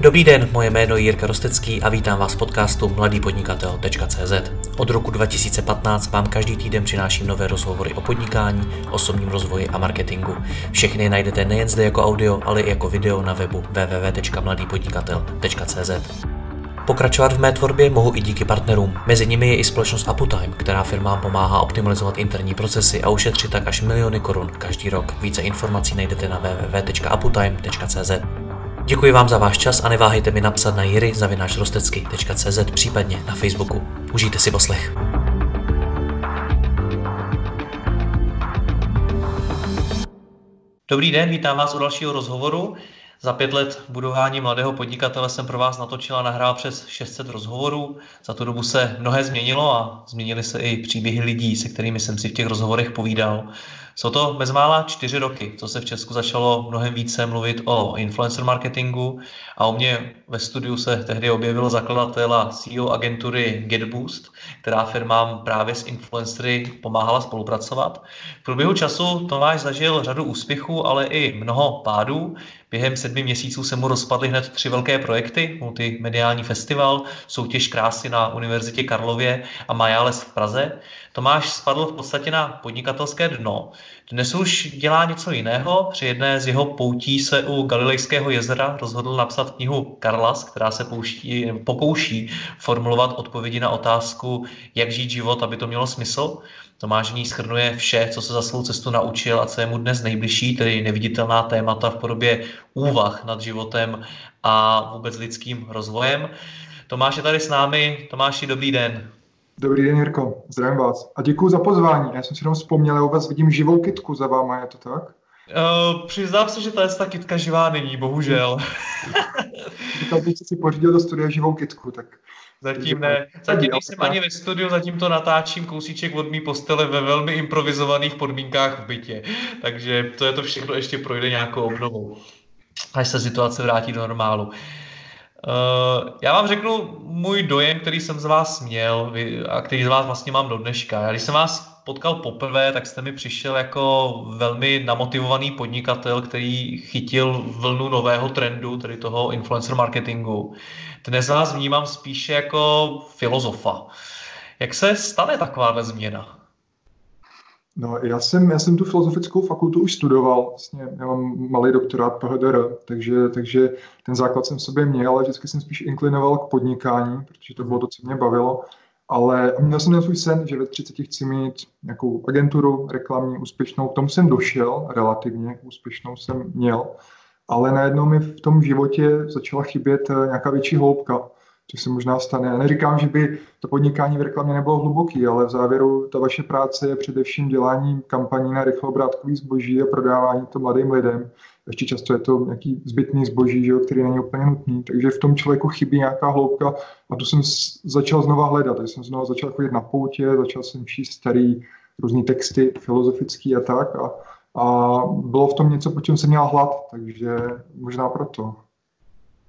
Dobrý den, moje jméno je Jirka Rostecký a vítám vás v podcastu mladýpodnikatel.cz. Od roku 2015 vám každý týden přináším nové rozhovory o podnikání, osobním rozvoji a marketingu. Všechny najdete nejen zde jako audio, ale i jako video na webu www.mladýpodnikatel.cz. Pokračovat v mé tvorbě mohu i díky partnerům. Mezi nimi je i společnost Aputime, která firmám pomáhá optimalizovat interní procesy a ušetřit tak až miliony korun každý rok. Více informací najdete na www.aputime.cz. Děkuji vám za váš čas a neváhejte mi napsat na jiry.rostecky.cz případně na Facebooku. Užijte si poslech. Dobrý den, vítám vás u dalšího rozhovoru. Za pět let budování mladého podnikatele jsem pro vás natočil a nahrál přes 600 rozhovorů. Za tu dobu se mnohé změnilo a změnily se i příběhy lidí, se kterými jsem si v těch rozhovorech povídal. Jsou to bezmála čtyři roky, co se v Česku začalo mnohem více mluvit o influencer marketingu a u mě ve studiu se tehdy objevil zakladatel a CEO agentury GetBoost, která firmám právě s influencery pomáhala spolupracovat. V průběhu času Tomáš zažil řadu úspěchů, ale i mnoho pádů. Během sedmi měsíců se mu rozpadly hned tři velké projekty, multimediální festival, soutěž krásy na Univerzitě Karlově a Majales v Praze. Tomáš spadl v podstatě na podnikatelské dno. Dnes už dělá něco jiného. Při jedné z jeho poutí se u Galilejského jezera rozhodl napsat knihu Karlas, která se pouští, pokouší formulovat odpovědi na otázku, jak žít život, aby to mělo smysl. Tomáš v ní schrnuje vše, co se za svou cestu naučil a co je mu dnes nejbližší, tedy neviditelná témata v podobě úvah nad životem a vůbec lidským rozvojem. Tomáš je tady s námi. Tomáši, dobrý den. Dobrý den, Jirko, zdravím vás. A děkuji za pozvání. Já jsem si jenom vzpomněl, já u vás vidím živou kitku za váma, je to tak? Uh, přiznám se, že ta, ta kitka živá není, bohužel. Říkal bych, si pořídil do studia živou kitku, tak... Zatím ne. Zatím nejsem ani ve studiu, zatím to natáčím kousíček od mý postele ve velmi improvizovaných podmínkách v bytě. Takže to je to všechno ještě projde nějakou obnovou, až se situace vrátí do normálu. Uh, já vám řeknu můj dojem, který jsem z vás měl a který z vás vlastně mám do dneška. Já když jsem vás potkal poprvé, tak jste mi přišel jako velmi namotivovaný podnikatel, který chytil vlnu nového trendu, tedy toho influencer marketingu. Dnes vás vnímám spíše jako filozofa. Jak se stane taková změna? No, já jsem, já jsem tu filozofickou fakultu už studoval, vlastně já mám malý doktorát PHDR, takže, takže ten základ jsem v sobě měl, ale vždycky jsem spíš inklinoval k podnikání, protože to bylo to, co mě bavilo. Ale měl jsem ten svůj sen, že ve 30 chci mít nějakou agenturu reklamní úspěšnou. K tomu jsem došel relativně, úspěšnou jsem měl, ale najednou mi v tom životě začala chybět eh, nějaká větší hloubka což se možná stane. Já neříkám, že by to podnikání v reklamě nebylo hluboký, ale v závěru ta vaše práce je především dělání kampaní na rychloobrátkový zboží a prodávání to mladým lidem. Ještě často je to nějaký zbytný zboží, že jo, který není úplně nutný. Takže v tom člověku chybí nějaká hloubka a tu jsem začal znova hledat. Takže jsem znova začal chodit na poutě, začal jsem číst starý různý texty filozofický a tak. A, a bylo v tom něco, po čem jsem měl hlad, takže možná proto.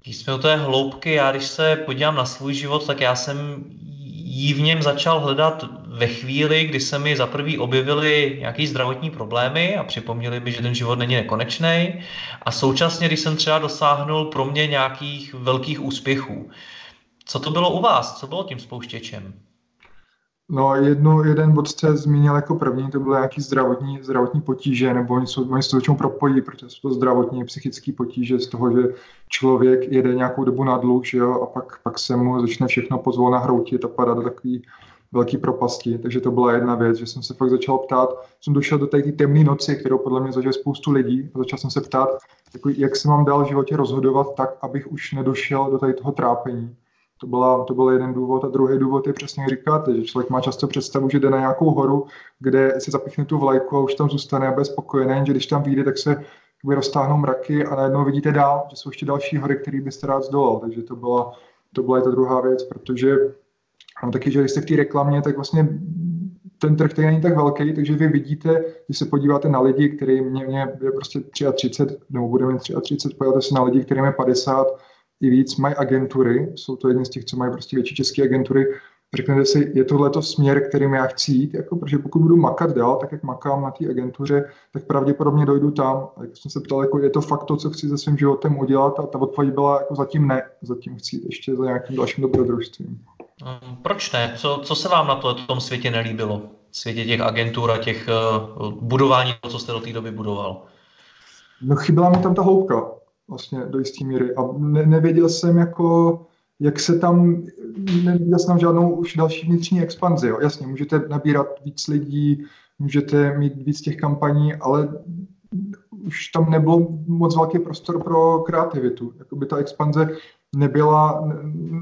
Když jsme u té hloubky, já když se podívám na svůj život, tak já jsem jí v něm začal hledat ve chvíli, kdy se mi za prvý objevily nějaké zdravotní problémy a připomněli mi, že ten život není nekonečný. A současně, když jsem třeba dosáhnul pro mě nějakých velkých úspěchů. Co to bylo u vás? Co bylo tím spouštěčem? No, jednu, jeden bod jste zmínil jako první, to byly nějaký zdravotní, zdravotní potíže, nebo oni, jsou, oni se to většinou propojí, protože jsou to zdravotní, psychické potíže z toho, že člověk jede nějakou dobu na dluh, jo, a pak, pak se mu začne všechno pozvolna hroutit a padat do takový velký propasti, takže to byla jedna věc, že jsem se fakt začal ptát, jsem došel do té temné noci, kterou podle mě zažil spoustu lidí a začal jsem se ptát, jako, jak se mám dál v životě rozhodovat tak, abych už nedošel do tady toho trápení. To, byla, to byl jeden důvod. A druhý důvod je přesně, říkáte, že člověk má často představu, že jde na nějakou horu, kde si zapichne tu vlajku a už tam zůstane a bude spokojený, že když tam vyjde, tak se jakoby roztáhnou mraky a najednou vidíte dál, že jsou ještě další hory, které byste rád zdolal. Takže to byla, to byla i ta druhá věc, protože mám taky, že když jste v té reklamě, tak vlastně ten trh tady není tak velký, takže vy vidíte, když se podíváte na lidi, který mě, mě je prostě 33, nebo bude mít 33, podíváte se na lidi, kterým je 50, i víc mají agentury, jsou to jedni z těch, co mají prostě větší české agentury řeknete si, je tohle to směr, kterým já chci jít, jako, protože pokud budu makat dál, tak jak makám na té agentuře, tak pravděpodobně dojdu tam. A jak jsem se ptal, jako, je to fakt to, co chci se svým životem udělat a ta odpověď byla jako zatím ne, zatím chci jít ještě za nějakým dalším dobrodružstvím. Mm, proč ne? Co, co se vám na to, tom světě nelíbilo? V světě těch agentur a těch uh, budování, co jste do té doby budoval? No chyběla mi tam ta hloubka vlastně do jisté míry a ne, nevěděl jsem jako, jak se tam, neviděl jsem žádnou už další vnitřní expanzi. Jo. Jasně, můžete nabírat víc lidí, můžete mít víc těch kampaní, ale už tam nebylo moc velký prostor pro kreativitu. Jakoby ta expanze nebyla,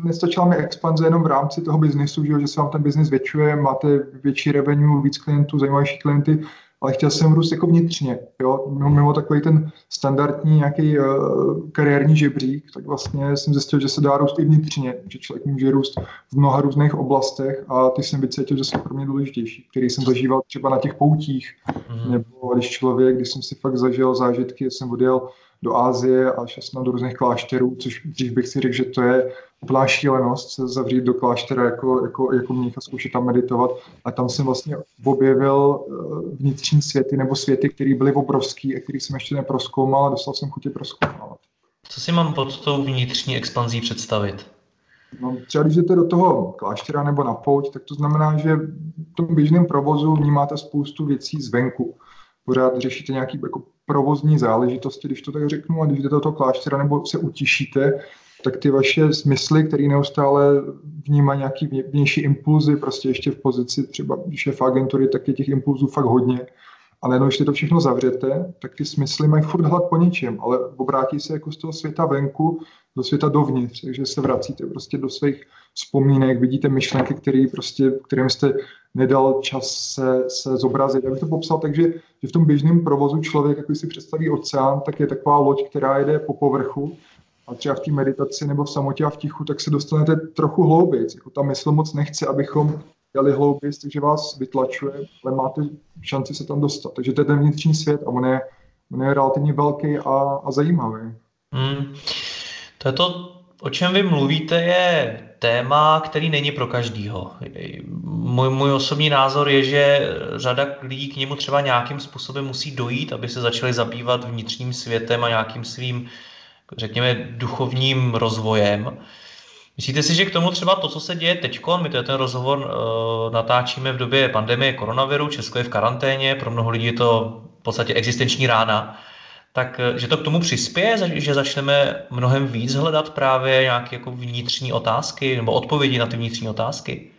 nestačila mi expanze jenom v rámci toho biznesu, že, že se vám ten biznis většuje, máte větší revenue, víc klientů, zajímavější klienty, ale chtěl jsem růst jako vnitřně, jo, mimo, mimo takový ten standardní nějaký uh, kariérní žebřík, tak vlastně jsem zjistil, že se dá růst i vnitřně, že člověk může růst v mnoha různých oblastech a ty jsem vycítil, že jsou pro mě důležitější, který jsem zažíval třeba na těch poutích, mm. nebo když člověk, když jsem si fakt zažil zážitky, jsem odjel do Ázie a šel jsem do různých klášterů, což když bych si řekl, že to je úplná šílenost se zavřít do kláštera jako, jako, jako mních a zkoušet tam meditovat. A tam jsem vlastně objevil eh, vnitřní světy nebo světy, které byly obrovský a které jsem ještě neproskoumal a dostal jsem chutě proskoumávat. Co si mám pod tou vnitřní expanzí představit? No, třeba když jdete do toho kláštera nebo na pouť, tak to znamená, že v tom běžném provozu vnímáte spoustu věcí zvenku. Pořád řešíte nějaké jako provozní záležitosti, když to tak řeknu, a když jdete do toho kláštera nebo se utišíte, tak ty vaše smysly, které neustále vnímají nějaký vnější impulzy, prostě ještě v pozici třeba, v agentury, tak je těch impulzů fakt hodně. A najednou, když to všechno zavřete, tak ty smysly mají furt hlad po ničem, ale obrátí se jako z toho světa venku do světa dovnitř, takže se vracíte prostě do svých vzpomínek, vidíte myšlenky, který prostě, kterým jste nedal čas se, se zobrazit. Já bych to popsal takže že v tom běžném provozu člověk, jako si představí oceán, tak je taková loď, která jede po povrchu a třeba v té meditaci nebo v samotě a v tichu, tak se dostanete trochu hlouběji. Jako ta mysl moc nechce, abychom jeli hlouběji, takže vás vytlačuje, ale máte šanci se tam dostat. Takže to je ten vnitřní svět a on je, on je relativně velký a, a zajímavý. Hmm. To je to, o čem vy mluvíte, je téma, který není pro každýho. Můj, můj osobní názor je, že řada lidí k němu třeba nějakým způsobem musí dojít, aby se začali zabývat vnitřním světem a nějakým svým, řekněme, duchovním rozvojem. Myslíte si, že k tomu třeba to, co se děje teď, my to ten rozhovor uh, natáčíme v době pandemie koronaviru, Česko je v karanténě, pro mnoho lidí je to v podstatě existenční rána, tak eh, že to k tomu přispěje, že začneme mnohem víc hledat právě nějaké jako vnitřní otázky nebo odpovědi na ty vnitřní otázky?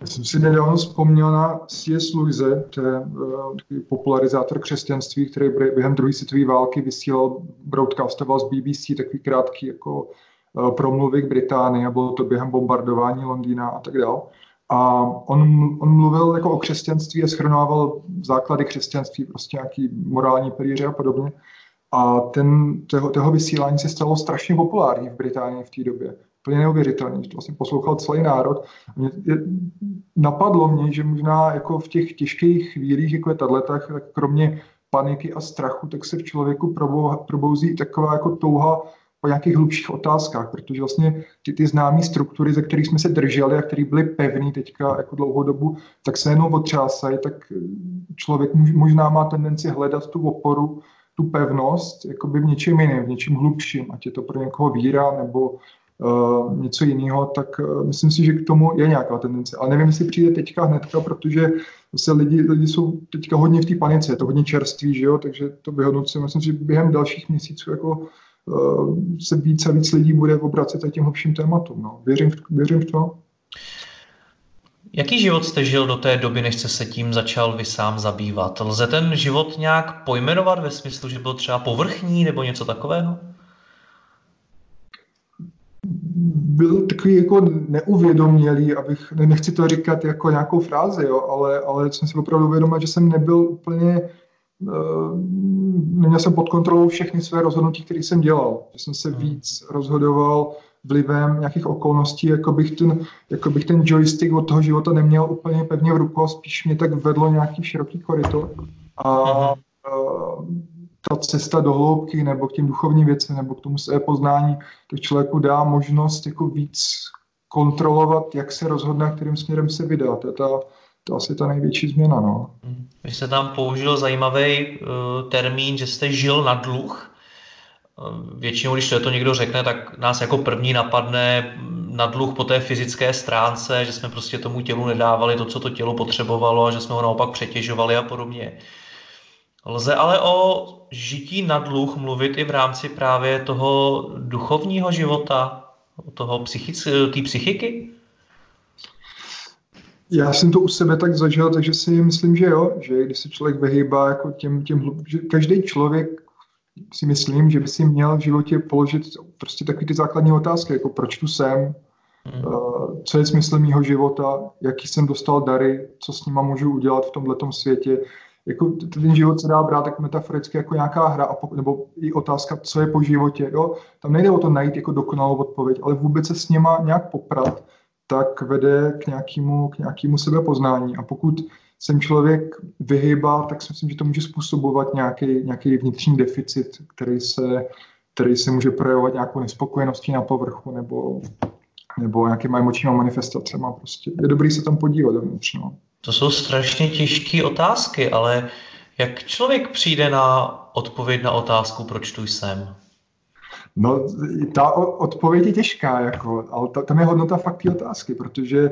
Já jsem si nedávno vzpomněl na C.S. Lewise, to je uh, popularizátor křesťanství, který během druhé světové války vysílal, broadcastoval z BBC takový krátký jako promluvy k Británii a bylo to během bombardování Londýna a tak dále. A on, on mluvil jako o křesťanství a schrnoval základy křesťanství, prostě nějaký morální pilíře a podobně. A ten, toho, toho vysílání se stalo strašně populární v Británii v té době. Úplně neuvěřitelný, to vlastně poslouchal celý národ. Mě, je, napadlo mě, že možná jako v těch těžkých chvílích, jako je tato, tak kromě paniky a strachu, tak se v člověku probouzí taková jako touha po nějakých hlubších otázkách, protože vlastně ty, ty známé struktury, ze kterých jsme se drželi a které byly pevné teďka jako dlouhou dobu, tak se jenom otřásají, tak člověk možná má tendenci hledat tu oporu tu pevnost jakoby v něčem jiném, v něčem hlubším, ať je to pro někoho víra nebo uh, něco jiného, tak uh, myslím si, že k tomu je nějaká tendence. Ale nevím, jestli přijde teďka hnedka, protože zase lidi, lidi jsou teďka hodně v té panice, je to hodně čerství, že jo? takže to vyhodnocujeme. Myslím si, že během dalších měsíců jako se více a víc lidí bude obracet tím hlubším tématům. No. Věřím, v, věřím v to. Jaký život jste žil do té doby, než jste se tím začal vy sám zabývat? Lze ten život nějak pojmenovat ve smyslu, že byl třeba povrchní nebo něco takového? Byl takový jako neuvědomělý, abych, nechci to říkat jako nějakou frázi, jo, ale, ale jsem si opravdu uvědomil, že jsem nebyl úplně, uh, neměl jsem pod kontrolou všechny své rozhodnutí, které jsem dělal. Že jsem se hmm. víc rozhodoval vlivem nějakých okolností, jako bych, ten, jako bych ten joystick od toho života neměl úplně pevně v rukou, spíš mě tak vedlo nějaký široký koryto. A, a ta cesta do hloubky nebo k těm duchovním věcem nebo k tomu své poznání, tak člověku dá možnost jako víc kontrolovat, jak se rozhodne, kterým směrem se vydá. To je ta, to asi ta největší změna. No. Vy jste tam použil zajímavý uh, termín, že jste žil na dluh. Většinou, když to, to někdo řekne, tak nás jako první napadne na dluh po té fyzické stránce, že jsme prostě tomu tělu nedávali to, co to tělo potřebovalo a že jsme ho naopak přetěžovali a podobně. Lze ale o žití na dluh mluvit i v rámci právě toho duchovního života, toho psychic, psychiky? Já jsem to u sebe tak zažil, takže si myslím, že jo, že když se člověk vyhýbá jako těm, těm že každý člověk si myslím, že by si měl v životě položit prostě takové ty základní otázky, jako proč tu jsem, hmm. uh, co je smysl mého života, jaký jsem dostal dary, co s nima můžu udělat v tomhle světě. Jako ten život se dá brát tak metaforicky jako nějaká hra, a po, nebo i otázka, co je po životě. Jo? Tam nejde o to najít jako dokonalou odpověď, ale vůbec se s nima nějak poprat, tak vede k nějakému, k nějakému sebepoznání. A pokud sem člověk vyhýbá, tak si myslím, že to může způsobovat nějaký, nějaký vnitřní deficit, který se, který se může projevovat nějakou nespokojeností na povrchu nebo, nebo nějakýma emočníma manifestacemi. Prostě je dobrý se tam podívat dovnitř. No. To jsou strašně těžké otázky, ale jak člověk přijde na odpověď na otázku, proč tu jsem? No, ta odpověď je těžká, jako, ale ta, tam je hodnota fakt té otázky, protože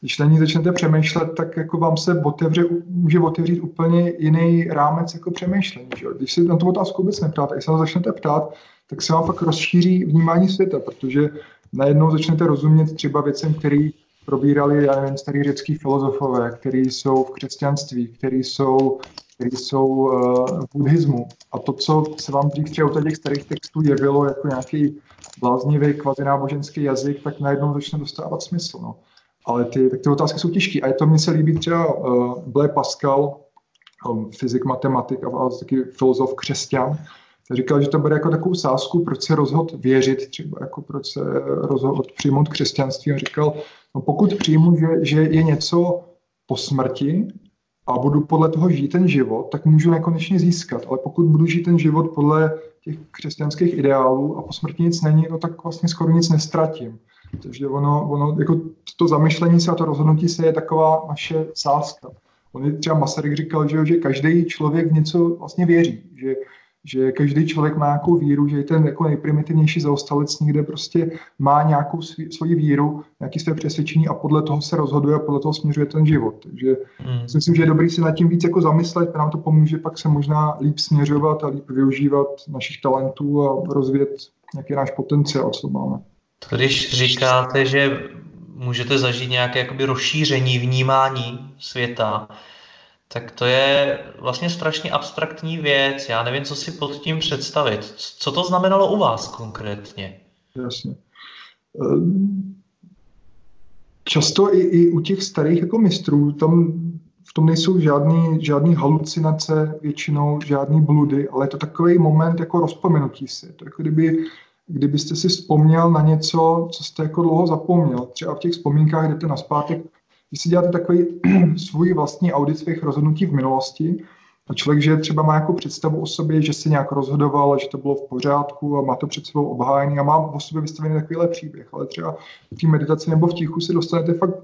když na ní začnete přemýšlet, tak jako vám se otevře, může otevřít úplně jiný rámec jako přemýšlení. Že? Když se na tu otázku vůbec neptáte, když se na začnete ptát, tak se vám fakt rozšíří vnímání světa, protože najednou začnete rozumět třeba věcem, který probírali, já nevím, starý řecký filozofové, který jsou v křesťanství, který jsou, který jsou uh, v buddhismu. A to, co se vám dřív třeba u těch starých textů jevilo jako nějaký bláznivý kvazináboženský jazyk, tak najednou začne dostávat smysl. No. Ale ty, tak ty otázky jsou těžké. A je to mně se líbí třeba uh, Blaise Pascal, um, fyzik, matematik a, a taky filozof křesťan, říkal, že to bude jako takovou sázku, proč se rozhod věřit, třeba jako proč se rozhod přijmout křesťanství. A říkal, no pokud přijmu, že, že je něco po smrti a budu podle toho žít ten život, tak můžu nekonečně získat. Ale pokud budu žít ten život podle těch křesťanských ideálů a po smrti nic není, no tak vlastně skoro nic nestratím. Takže ono, ono jako to zamyšlení se a to rozhodnutí se je taková naše sázka. On třeba Masaryk říkal, že, že každý člověk v něco vlastně věří, že že každý člověk má nějakou víru, že je ten jako nejprimitivnější zaostalec někde prostě má nějakou svý, svoji víru, nějaké své přesvědčení a podle toho se rozhoduje a podle toho směřuje ten život. Takže hmm. myslím, že je dobrý si nad tím víc jako zamyslet, nám to pomůže pak se možná líp směřovat a líp využívat našich talentů a rozvíjet nějaký náš potenciál, co máme. Když říkáte, že můžete zažít nějaké jakoby rozšíření vnímání světa, tak to je vlastně strašně abstraktní věc. Já nevím, co si pod tím představit. Co to znamenalo u vás konkrétně? Jasně. Ehm, často i, i u těch starých jako mistrů tam v tom nejsou žádný, žádný halucinace, většinou žádný bludy, ale je to takový moment jako rozpomenutí si. To jako kdyby, kdybyste si vzpomněl na něco, co jste jako dlouho zapomněl. Třeba v těch vzpomínkách jdete na zpátek když si děláte takový svůj vlastní audit svých rozhodnutí v minulosti, a člověk, že třeba má jako představu o sobě, že se nějak rozhodoval, že to bylo v pořádku a má to před sebou obhájení a má o sobě vystavený takovýhle příběh, ale třeba v té meditaci nebo v tichu si dostanete fakt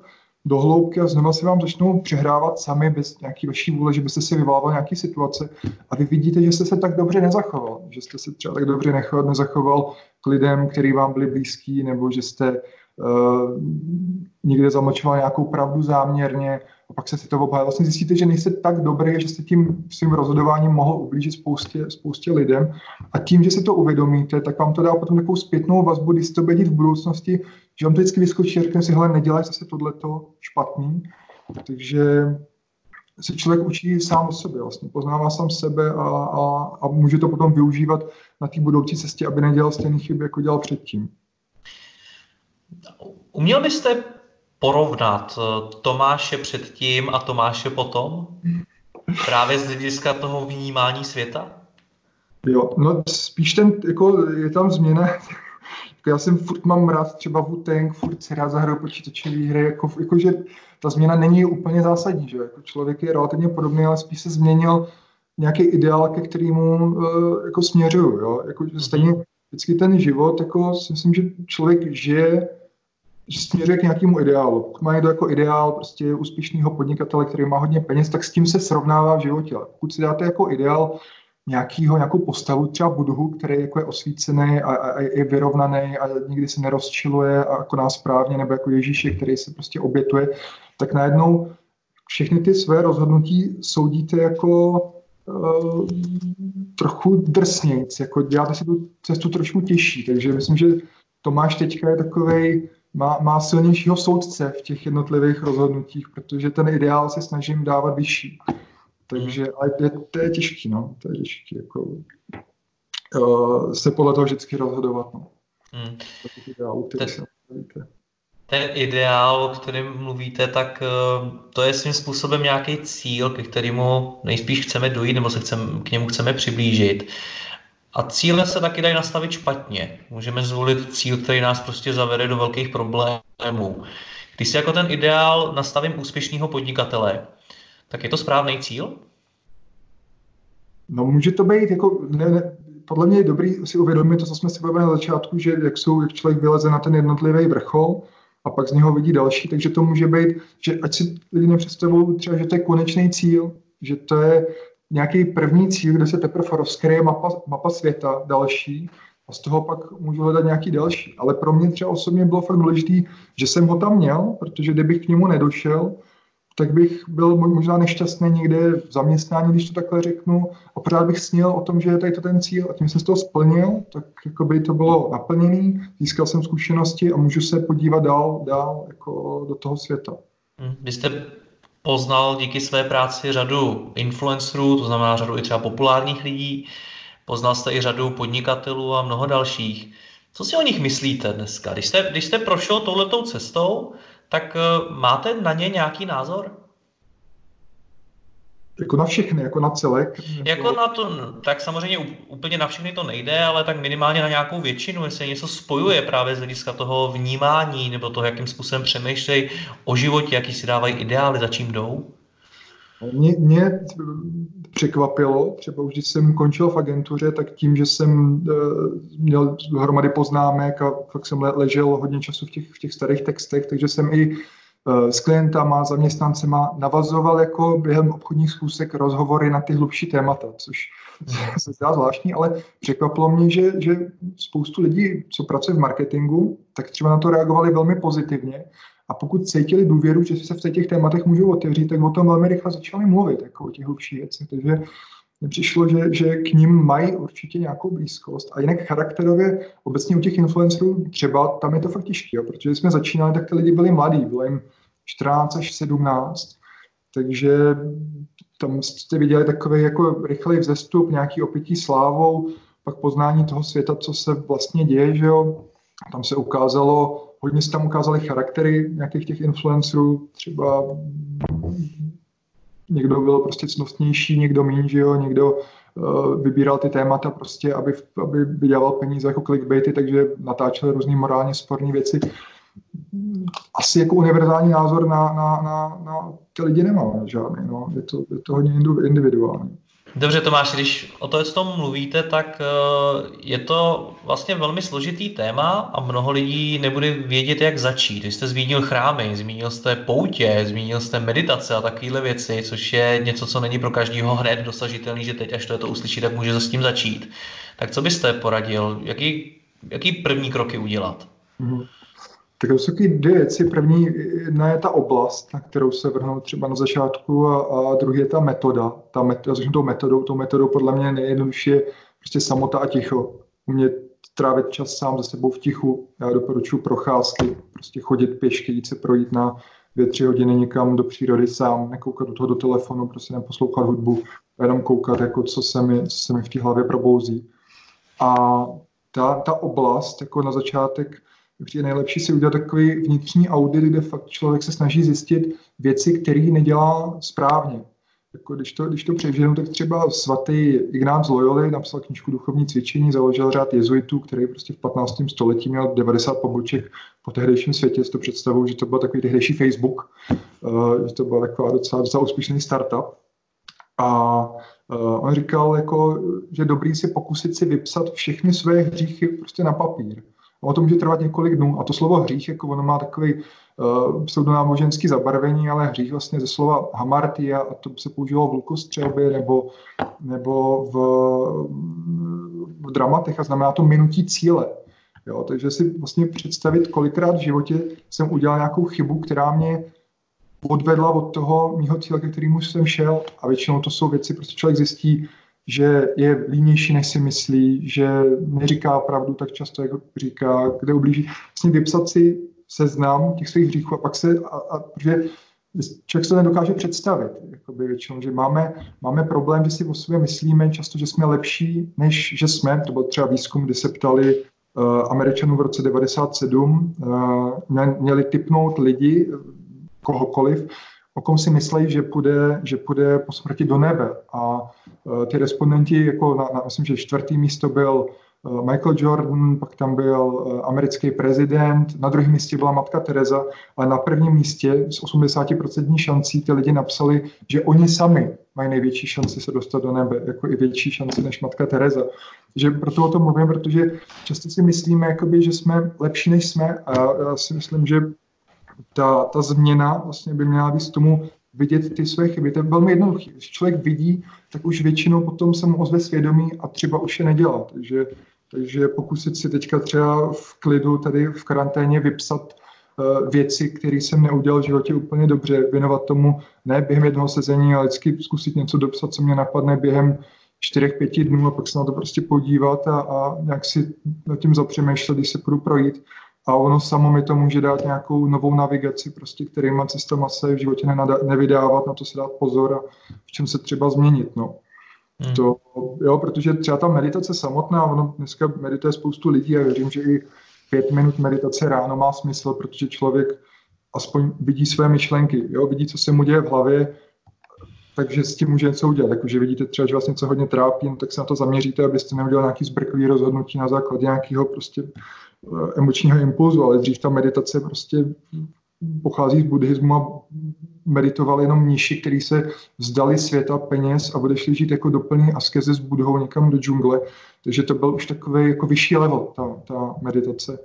do hloubky a znova se vám začnou přehrávat sami bez nějaký vaší vůle, že byste si vyvolával nějaký situace. A vy vidíte, že jste se tak dobře nezachoval, že jste se třeba tak dobře nezachoval k lidem, který vám byli blízký, nebo že jste někde zamlčoval nějakou pravdu záměrně a pak se si to obhájil. Vlastně zjistíte, že nejste tak dobrý, že jste tím svým rozhodováním mohl ublížit spoustě, spoustě lidem a tím, že si to uvědomíte, tak vám to dá potom takovou zpětnou vazbu, když to bude v budoucnosti, že vám to vždycky vyskočí řekne si, hele, nedělej zase tohleto špatný. Takže se člověk učí sám o sobě, vlastně poznává sám sebe a, a, a může to potom využívat na té budoucí cestě, aby nedělal stejné chyby, jako dělal předtím. Uměl byste porovnat eh, Tomáše předtím a Tomáše potom? Právě z hlediska toho vnímání světa? Jo, no spíš ten, jako je tam změna, jako já jsem furt mám rád třeba Wu-Tang, furt si rád zahraju počítačové hry, jako, jako, že ta změna není úplně zásadní, že jako člověk je relativně podobný, ale spíš se změnil nějaký ideál, ke kterému uh, jako směřuju, jo, jako, že stejně vždycky ten život, jako si myslím, že člověk žije směřuje k nějakému ideálu. Pokud má někdo jako ideál prostě úspěšného podnikatele, který má hodně peněz, tak s tím se srovnává v životě. Pokud si dáte jako ideál nějakýho, nějakou postavu, třeba Budhu, který jako je osvícený a, a, je vyrovnaný a nikdy se nerozčiluje a nás správně, nebo jako Ježíše, který se prostě obětuje, tak najednou všechny ty své rozhodnutí soudíte jako uh, trochu drsnějc, jako děláte si tu cestu trošku těžší, takže myslím, že Tomáš teďka je takovej, má, má silnějšího soudce v těch jednotlivých rozhodnutích, protože ten ideál se snažím dávat vyšší. Takže hmm. ale je, to je těžký, no, to je těžký, jako uh, se podle toho vždycky rozhodovat, no. Hmm. Ideálu, ten, ten ideál, o kterém mluvíte, tak uh, to je svým způsobem nějaký cíl, ke kterému nejspíš chceme dojít, nebo se chcem, k němu chceme přiblížit. A cíle se taky dají nastavit špatně. Můžeme zvolit cíl, který nás prostě zavede do velkých problémů. Když si jako ten ideál nastavím úspěšného podnikatele, tak je to správný cíl? No může to být jako, ne, ne, podle mě je dobrý si uvědomit to, co jsme si bavili na začátku, že jak, jsou, jak člověk vyleze na ten jednotlivý vrchol a pak z něho vidí další, takže to může být, že ať si lidi nepředstavují třeba, že to je konečný cíl, že to je nějaký první cíl, kde se teprve rozkryje mapa, mapa světa další a z toho pak můžu hledat nějaký další. Ale pro mě třeba osobně bylo fakt důležité, že jsem ho tam měl, protože kdybych k němu nedošel, tak bych byl možná nešťastný někde v zaměstnání, když to takhle řeknu, a pořád bych snil o tom, že je tady to ten cíl a tím jsem z toho splnil, tak jako by to bylo naplněné, získal jsem zkušenosti a můžu se podívat dál, dál jako do toho světa. Vy jste poznal díky své práci řadu influencerů, to znamená řadu i třeba populárních lidí, poznal jste i řadu podnikatelů a mnoho dalších. Co si o nich myslíte dneska? Když jste, když jste prošel touhletou cestou, tak uh, máte na ně nějaký názor? Jako na všechny, jako na celek? Jako na to, tak samozřejmě úplně na všechny to nejde, ale tak minimálně na nějakou většinu, jestli něco spojuje právě z hlediska toho vnímání nebo toho, jakým způsobem přemýšlejí o životě, jaký si dávají ideály, za čím jdou? Mě, mě překvapilo, třeba už když jsem končil v agentuře, tak tím, že jsem uh, měl hromady poznámek a fakt jsem ležel hodně času v těch, v těch starých textech, takže jsem i s klientama, zaměstnancema navazoval jako během obchodních schůzek rozhovory na ty hlubší témata, což se zdá zvláštní, ale překvapilo mě, že, že spoustu lidí, co pracuje v marketingu, tak třeba na to reagovali velmi pozitivně a pokud cítili důvěru, že se v těch tématech můžou otevřít, tak o tom velmi rychle začali mluvit, jako o těch hlubších věcech. Takže mně přišlo, že, že k ním mají určitě nějakou blízkost. A jinak charakterově, obecně u těch influencerů, třeba tam je to fakt těžké, protože jsme začínali, tak ty lidi byli mladí, bylo jim 14 až 17, takže tam jste viděli takový jako rychlej vzestup, nějaký opití slávou, pak poznání toho světa, co se vlastně děje, že jo. Tam se ukázalo, hodně se tam ukázaly charaktery nějakých těch influencerů, třeba někdo byl prostě cnostnější, někdo méně, že jo, někdo uh, vybíral ty témata prostě, aby, aby vydělal peníze jako clickbaity, takže natáčel různé morálně sporné věci. Asi jako univerzální názor na, na, na, na ty lidi nemám žádný, no. je, to, je to hodně individuální. Dobře, Tomáš, když o to, tom mluvíte, tak eh, je to vlastně velmi složitý téma a mnoho lidí nebude vědět, jak začít. Vy jste zmínil chrámy, zmínil jste poutě, zmínil jste meditace a takovéhle věci, což je něco, co není pro každého hned dosažitelný, že teď, až to je to uslyší, tak může s tím začít. Tak co byste poradil? Jaký, jaký první kroky udělat? Mm-hmm. Tak to jsou taky dvě věci. První jedna je ta oblast, na kterou se vrhnou třeba na začátku a, a druhý je ta metoda. Ta metoda, začnu tou metodou. Tou metodou podle mě nejjednodušší je prostě samota a ticho. Umět trávit čas sám ze sebou v tichu. Já doporučuji procházky, prostě chodit pěšky, jít se projít na dvě, tři hodiny někam do přírody sám, nekoukat do toho do telefonu, prostě neposlouchat hudbu, jenom koukat, jako co se mi, co se mi v té hlavě probouzí. A ta, ta oblast, jako na začátek, je nejlepší si udělat takový vnitřní audit, kde fakt člověk se snaží zjistit věci, které nedělá správně. Jako když, to, když to přeženu, tak třeba svatý Ignác Loyoli napsal knižku Duchovní cvičení, založil řád jezuitů, který prostě v 15. století měl 90 poboček po tehdejším světě. Si to představuju, že to byl takový tehdejší Facebook, uh, že to byl taková docela, docela úspěšný startup. A uh, on říkal, jako, že dobrý si pokusit si vypsat všechny své hříchy prostě na papír Ono to může trvat několik dnů a to slovo hřích, jako ono má takový uh, pseudonáboženský zabarvení, ale hřích vlastně ze slova hamartia a to se používalo v lukostřelbě nebo, nebo v, v dramatech a znamená to minutí cíle. Jo, takže si vlastně představit, kolikrát v životě jsem udělal nějakou chybu, která mě odvedla od toho mýho cíle, ke kterému jsem šel a většinou to jsou věci, prostě člověk zjistí, že je línější, než si myslí, že neříká pravdu tak často, jak říká, kde ublíží. Vlastně vypsat si seznam těch svých hříchů a pak se, a, a, protože člověk se to nedokáže představit, jakoby většinou, že máme, máme problém, že si o sobě myslíme často, že jsme lepší, než že jsme. To byl třeba výzkum, kdy se ptali uh, Američanů v roce 97, uh, měli typnout lidi, kohokoliv, o kom si myslí, že půjde, že půjde po smrti do nebe. A uh, ty respondenti, jako na, na, myslím, že čtvrtý místo byl uh, Michael Jordan, pak tam byl uh, americký prezident, na druhém místě byla matka Teresa, ale na prvním místě s 80% šancí ty lidi napsali, že oni sami mají největší šanci se dostat do nebe, jako i větší šanci než matka Teresa. Že proto o tom mluvím, protože často si myslíme, jakoby, že jsme lepší, než jsme a já si myslím, že ta, ta změna vlastně by měla být tomu vidět ty své chyby. To je velmi jednoduché. Když člověk vidí, tak už většinou potom se mu ozve svědomí a třeba už je nedělá. Takže, takže pokusit si teďka třeba v klidu tady v karanténě vypsat uh, věci, které jsem neudělal v životě úplně dobře, věnovat tomu ne během jednoho sezení, ale vždycky zkusit něco dopsat, co mě napadne během čtyřech, pěti dnů a pak se na to prostě podívat a, a nějak si nad tím zapřemýšlet, když se půjdu projít a ono samo mi to může dát nějakou novou navigaci, prostě kterýma cestama se v životě nenada, nevydávat, na to se dát pozor a v čem se třeba změnit. No. Hmm. To, jo, protože třeba ta meditace samotná, ono dneska medituje spoustu lidí a věřím, že i pět minut meditace ráno má smysl, protože člověk aspoň vidí své myšlenky, jo, vidí, co se mu děje v hlavě, takže s tím může něco udělat. Jakože vidíte třeba, že vás něco hodně trápí, no, tak se na to zaměříte, abyste neudělal nějaký zbrklý rozhodnutí na základě nějakého prostě Eh, emočního impulzu, ale dřív ta meditace prostě pochází z buddhismu a meditovali jenom mniši, kteří se vzdali světa peněz a odešli žít jako doplní askeze s budhou někam do džungle. Takže to byl už takový jako vyšší level, ta, ta meditace.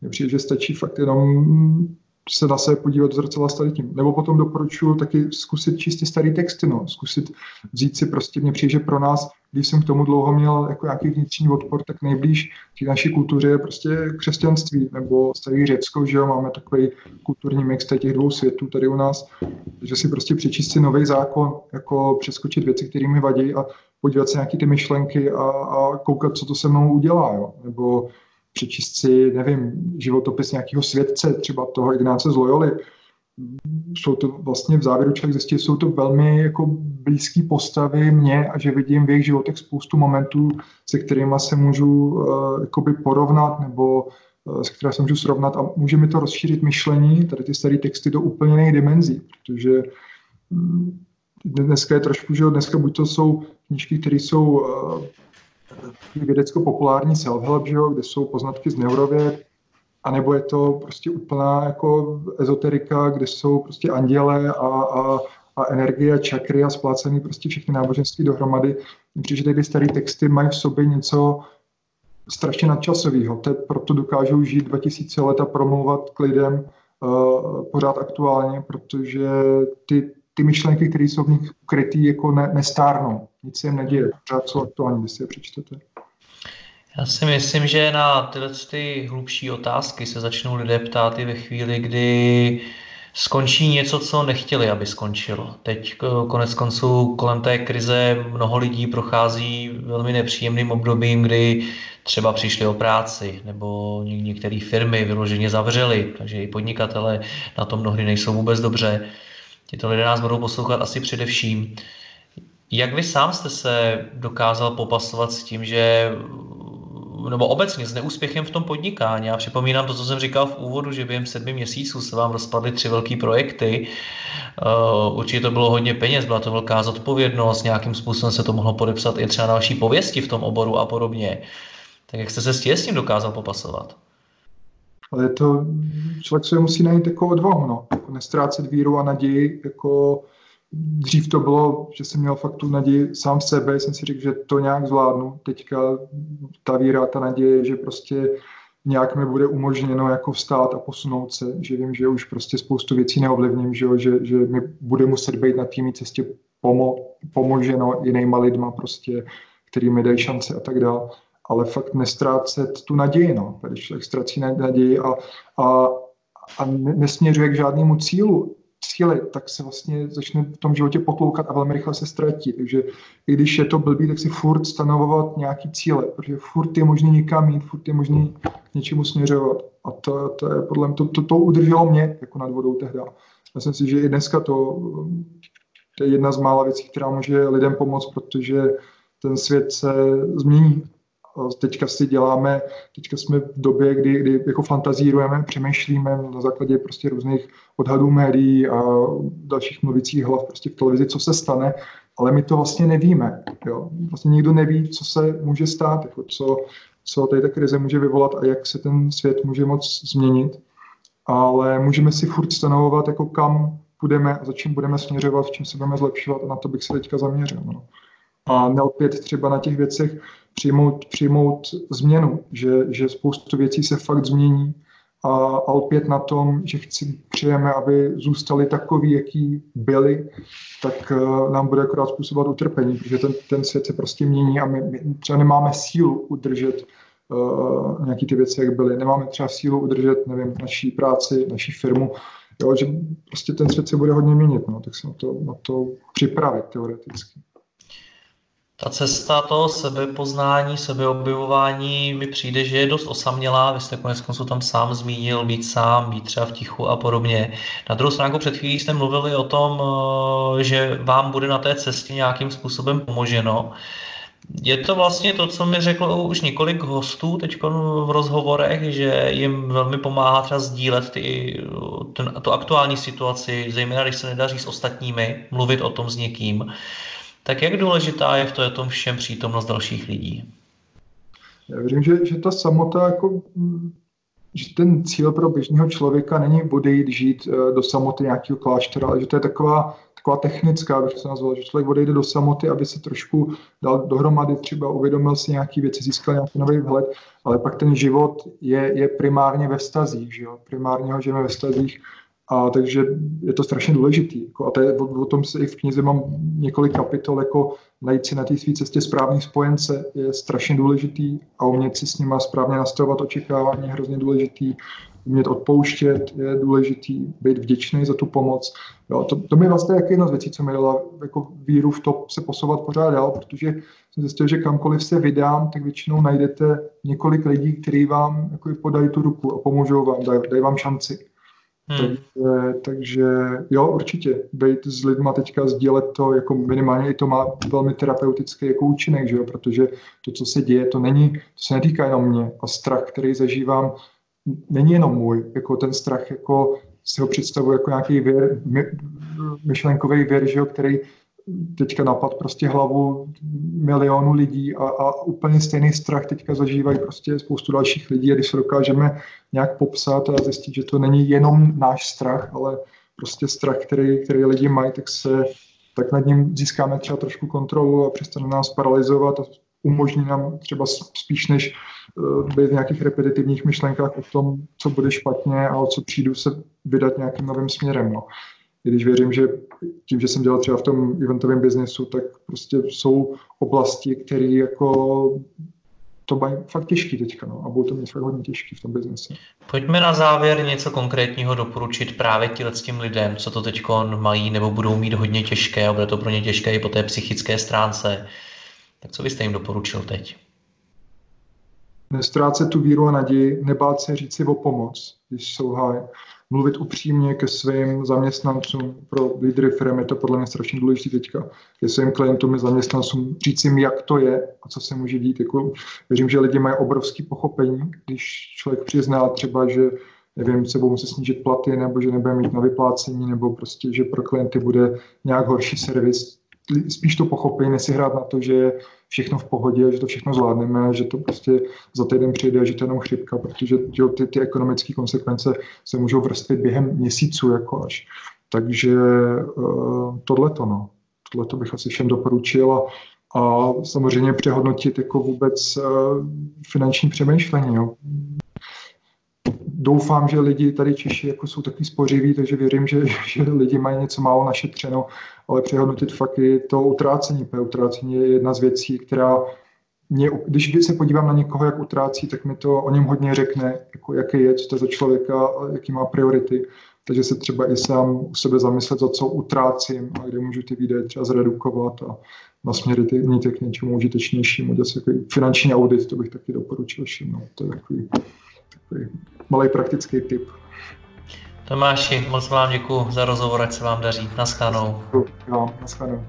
Mně přijde, že stačí fakt jenom se na sebe podívat zrcela s tady tím. Nebo potom doporučuji taky zkusit čistě starý texty, no. zkusit vzít si prostě, mně přijde, že pro nás, když jsem k tomu dlouho měl jako nějaký vnitřní odpor, tak nejblíž v naší kultuře je prostě křesťanství, nebo starý Řecko, že jo, máme takový kulturní mix těch dvou světů tady u nás, že si prostě přečíst si nový zákon, jako přeskočit věci, které mi vadí a podívat se nějaký ty myšlenky a, a koukat, co to se mnou udělá, jo. nebo přečíst si, nevím, životopis nějakého světce, třeba toho Ignáce z Loyoli. Jsou to vlastně v závěru člověk zjistí, jsou to velmi jako blízké postavy mě a že vidím v jejich životech spoustu momentů, se kterými se můžu uh, jakoby porovnat nebo uh, se kterými se můžu srovnat a může mi to rozšířit myšlení, tady ty staré texty do úplně jiných dimenzí, protože um, dneska je trošku, že dneska buď to jsou knížky, které jsou uh, vědecko-populární self-help, že jo, kde jsou poznatky z neurověd, anebo je to prostě úplná jako ezoterika, kde jsou prostě anděle a, a, a energie, čakry a splácený prostě všechny náboženství dohromady. Protože ty staré texty mají v sobě něco strašně nadčasového. Te proto dokážou žít 2000 let a promlouvat k lidem uh, pořád aktuálně, protože ty, ty myšlenky, které jsou v nich ukrytý, jako ne, nestárnou. Nic se jim neděje. Pořád jsou aktuální, když si je přečtete. Já si myslím, že na tyhle ty hlubší otázky se začnou lidé ptát i ve chvíli, kdy skončí něco, co nechtěli, aby skončilo. Teď konec konců kolem té krize mnoho lidí prochází velmi nepříjemným obdobím, kdy třeba přišli o práci, nebo některé firmy vyloženě zavřely, takže i podnikatele na tom mnohdy nejsou vůbec dobře. Tito lidé nás budou poslouchat asi především. Jak vy sám jste se dokázal popasovat s tím, že nebo obecně s neúspěchem v tom podnikání. Já připomínám to, co jsem říkal v úvodu, že během sedmi měsíců se vám rozpadly tři velké projekty. Uh, určitě to bylo hodně peněz, byla to velká zodpovědnost, nějakým způsobem se to mohlo podepsat i třeba další pověsti v tom oboru a podobně. Tak jak jste se s tím dokázal popasovat? Ale to člověk se musí najít jako odvahu, no. Jako nestrácet víru a naději, jako dřív to bylo, že jsem měl fakt tu naději sám v sebe, jsem si řekl, že to nějak zvládnu. Teďka ta víra, ta naděje, že prostě nějak mi bude umožněno jako vstát a posunout se, že vím, že už prostě spoustu věcí neovlivním, že, že, že mi bude muset být na té cestě pomo, pomoženo jinýma lidma prostě, který mi dají šance a tak dále. Ale fakt nestrácet tu naději, no. Když člověk ztrácí naději a, a, a nesměřuje k žádnému cílu, cíli, tak se vlastně začne v tom životě potloukat a velmi rychle se ztratí. Takže i když je to blbý, tak si furt stanovovat nějaký cíle, protože furt je možný někam jít, furt je možný k něčemu směřovat. A to, to je podle mě, to, to, to udrželo mě jako nad vodou tehdy. Myslím si, že i dneska to, to je jedna z mála věcí, která může lidem pomoct, protože ten svět se změní teďka si děláme, teďka jsme v době, kdy, kdy jako fantazírujeme, přemýšlíme na základě prostě různých odhadů médií a dalších mluvících hlav prostě v televizi, co se stane, ale my to vlastně nevíme. Jo? Vlastně nikdo neví, co se může stát, jako co, co tady ta krize může vyvolat a jak se ten svět může moc změnit. Ale můžeme si furt stanovovat, jako kam půjdeme a za čím budeme směřovat, v čem se budeme zlepšovat a na to bych se teďka zaměřil. No. A nelpět třeba na těch věcech, přijmout, přijmout změnu, že, že spoustu věcí se fakt změní a, a opět na tom, že chci, přejeme, aby zůstali takový, jaký byli, tak uh, nám bude akorát způsobovat utrpení, protože ten, ten svět se prostě mění a my, my třeba nemáme sílu udržet uh, nějaký ty věci, jak byly. Nemáme třeba sílu udržet, nevím, naší práci, naší firmu, jo, že prostě ten svět se bude hodně měnit, no, tak se na to, na to připravit teoreticky. Ta cesta toho sebepoznání, sebeobjevování mi přijde, že je dost osamělá. Vy jste konec konců tam sám zmínil, být sám, být třeba v tichu a podobně. Na druhou stránku před chvílí jste mluvili o tom, eh, že vám bude na té cestě nějakým způsobem pomoženo. Je to vlastně to, co mi řeklo už několik hostů teď v rozhovorech, že jim velmi pomáhá třeba sdílet ty, ten, tu aktuální situaci, zejména když se nedaří s ostatními, mluvit o tom s někým. Tak jak důležitá je v tom všem přítomnost dalších lidí? Já věřím, že, že ta samota jako že ten cíl pro běžného člověka není odejít žít eh, do samoty nějakého kláštera, ale že to je taková, taková technická, bych to nazval, že člověk odejde do samoty, aby se trošku dal dohromady, třeba uvědomil si nějaké věci, získal nějaký nový vhled, ale pak ten život je, je primárně ve vztazích, že jo? primárně ho žijeme ve vztazích a takže je to strašně důležitý. Jako, a to je, o, o tom se i v knize mám několik kapitol, jako najít si na té své cestě správný spojence je strašně důležitý a umět si s nima správně nastavovat očekávání je hrozně důležitý. Umět odpouštět je důležitý, být vděčný za tu pomoc. Jo, to, to mi vlastně je jedna z věcí, co mi dala jako víru v to se posouvat pořád dál, protože jsem zjistil, že kamkoliv se vydám, tak většinou najdete několik lidí, kteří vám jako podají tu ruku a pomůžou vám, dají, dají vám šanci. Hmm. Takže, takže jo, určitě, být s lidma teďka sdílet to, jako minimálně i to má velmi terapeutický jako účinek, že jo? protože to, co se děje, to není, to se netýká jenom mě a strach, který zažívám, není jenom můj, jako ten strach, jako si ho představuji jako nějaký věr, my, myšlenkový věr, že jo, který teďka napad prostě hlavu milionu lidí a, a úplně stejný strach teďka zažívají prostě spoustu dalších lidí a když se dokážeme nějak popsat a zjistit, že to není jenom náš strach, ale prostě strach, který, který lidi mají, tak se tak nad ním získáme třeba trošku kontrolu a přestane nás paralizovat a umožní nám třeba spíš než uh, být v nějakých repetitivních myšlenkách o tom, co bude špatně a o co přijdu se vydat nějakým novým směrem. No i když věřím, že tím, že jsem dělal třeba v tom eventovém biznesu, tak prostě jsou oblasti, které jako to mají fakt těžký teďka, no, a budou to mít fakt hodně těžký v tom biznese. Pojďme na závěr něco konkrétního doporučit právě těm lidem, co to teď mají nebo budou mít hodně těžké a bude to pro ně těžké i po té psychické stránce. Tak co byste jim doporučil teď? Nestrácet tu víru a naději, nebát se říct si o pomoc, když jsou háj mluvit upřímně ke svým zaměstnancům, pro lídry firm je to podle mě strašně důležité teďka, ke svým klientům i zaměstnancům, říct jim, jak to je a co se může dít. Jako, věřím, že lidi mají obrovský pochopení, když člověk přizná třeba, že nevím, se budou muset snížit platy, nebo že nebude mít na vyplácení, nebo prostě, že pro klienty bude nějak horší servis, spíš to pochopí, nesi hrát na to, že je všechno v pohodě, že to všechno zvládneme, že to prostě za týden přijde, že to je jenom chřipka, protože jo, ty, ty ekonomické konsekvence se můžou vrstvit během měsíců jako až. Takže uh, tohleto, no. Tohleto bych asi všem doporučil a, a samozřejmě přehodnotit jako vůbec uh, finanční přemýšlení. Jo. Doufám, že lidi tady Češi jako jsou taky spořiví, takže věřím, že, že lidi mají něco málo našetřeno, ale přehodnotit fakt je to utrácení. Utrácení je jedna z věcí, která mě, když se podívám na někoho, jak utrácí, tak mi to o něm hodně řekne, jako jaký je, co to za člověka, jaký má priority. Takže se třeba i sám u sebe zamyslet, za co utrácím a kde můžu ty výdaje třeba zredukovat a nasměrit je k něčemu užitečnějšímu. Dělat takový finanční audit, to bych taky doporučil všimnout. To je takový, takový malý praktický tip. Tomáši, moc vám děkuji za rozhovor, ať se vám daří. Naschledanou. Jo, naschledanou.